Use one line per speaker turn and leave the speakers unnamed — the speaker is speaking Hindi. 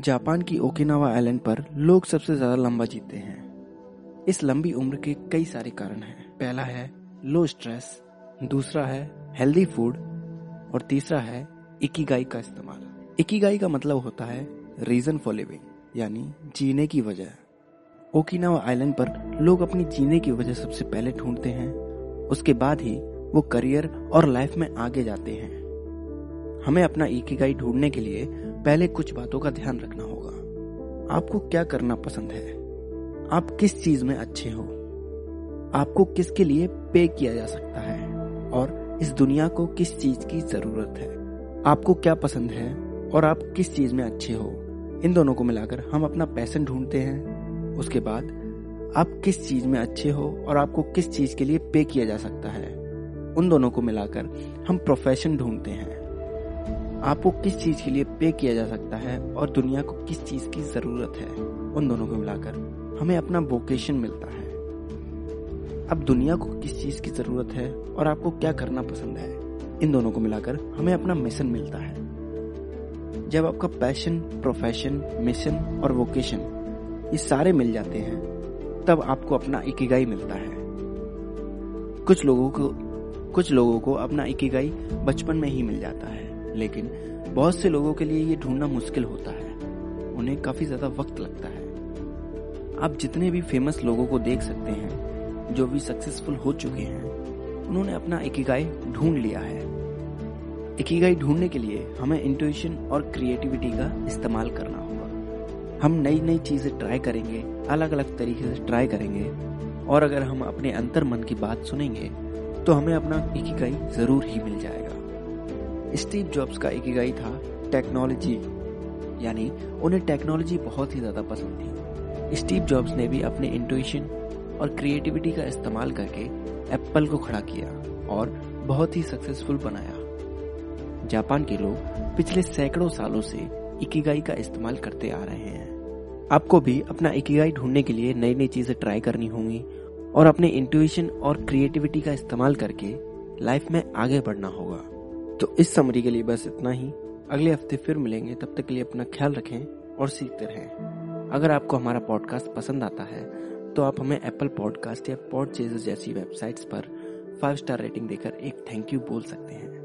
जापान की ओकिनावा आइलैंड पर लोग सबसे ज़्यादा लंबा जीते हैं। इस लंबी उम्र के कई सारे कारण हैं। पहला है लो स्ट्रेस दूसरा है हेल्दी फ़ूड और तीसरा है इकीगाई का इस्तेमाल। इकीगाई का मतलब होता है रीजन फॉर लिविंग यानी जीने की वजह। ओकिनावा आइलैंड पर लोग अपनी जीने की वजह सबसे पहले ढूंढते हैं। उसके बाद ही वो करियर और लाइफ में आगे जाते हैं। हमें अपना इकीगाई ढूँढने के लिए पहले कुछ बातों का ध्यान रखना होगा। आपको क्या करना पसंद है? आप किस चीज़ में अच्छे हो? आपको किसके लिए पे किया जा सकता है? और इस दुनिया को किस चीज़ की ज़रूरत है? आपको क्या पसंद है? और आप किस चीज़ में अच्छे हो? इन दोनों को मिलाकर हम अपना पैसन ढूंढते हैं। उसके बाद, आप किस चीज़ में अच्छे हो और आपको किस चीज़ के लिए पे किया जा सकता है? उन दोनों को मिलाकर हम प्रोफेशन ढूंढते हैं। आपको किस चीज़ के लिए पे किया जा सकता है और दुनिया को किस चीज़ की ज़रूरत है? उन दोनों को मिलाकर हमें अपना वोकेशन मिलता है। अब दुनिया को किस चीज़ की ज़रूरत है और आपको क्या करना पसंद है? इन दोनों को मिलाकर हमें अपना मिशन मिलता है। जब आपका पैशन प्रोफेशन मिशन और वोकेशन ये सारे मिल जाते हैं, तब आपको अपना इकिगाई मिलता है। कुछ लोगों को, कुछ लोगों को अपना इकिगाई बचपन में ही मिल जाता है। लेकिन बहुत से लोगों के लिए ये ढूंढना मुश्किल होता है। उन्हें काफ़ी ज़्यादा वक्त लगता है। आप जितने भी फ़ेमस लोगों को देख सकते हैं, जो भी सक्सेसफुल हो चुके हैं, उन्होंने अपना इकिगाई ढूंढ लिया है। इकिगाई ढूँढने के लिए हमें इंट्यूशन और क्रिएटिविटी का इस्तेमाल करना होगा। हम नई नई चीज़ें ट्राई करेंगे अलग अलग तरीके से ट्राई करेंगे, और अगर हम अपने अंतर मन की बात सुनेंगे तो हमें अपना इकिगाई ज़रूर ही मिल जाएगा। स्टीव जॉब्स का इकिगाई था टेक्नोलॉजी। यानी उन्हें टेक्नोलॉजी बहुत ही ज़्यादा पसंद थी। स्टीव जॉब्स ने भी अपने इंट्यूशन और क्रिएटिविटी का इस्तेमाल करके एप्पल को खड़ा किया और बहुत ही सक्सेसफुल बनाया। जापान के लोग पिछले सैकड़ों सालों से इकिगाई का इस्तेमाल करते आ रहे हैं। आपको भी अपना इकिगाई ढूँढने के लिए नई नई चीज़ें ट्राई करनी होंगी और अपने इंट्यूशन और क्रिएटिविटी का इस्तेमाल करके लाइफ में आगे बढ़ना होगा। तो इस समरी के लिए बस इतना ही। अगले हफ़्ते फिर मिलेंगे। तब तक के लिए अपना ख्याल रखें और सीखते रहें। अगर आपको हमारा पॉडकास्ट पसंद आता है तो आप हमें एप्पल पॉडकास्ट या पॉड जैसी वेबसाइट्स पर फाइव स्टार रेटिंग देकर एक थैंक यू बोल सकते हैं।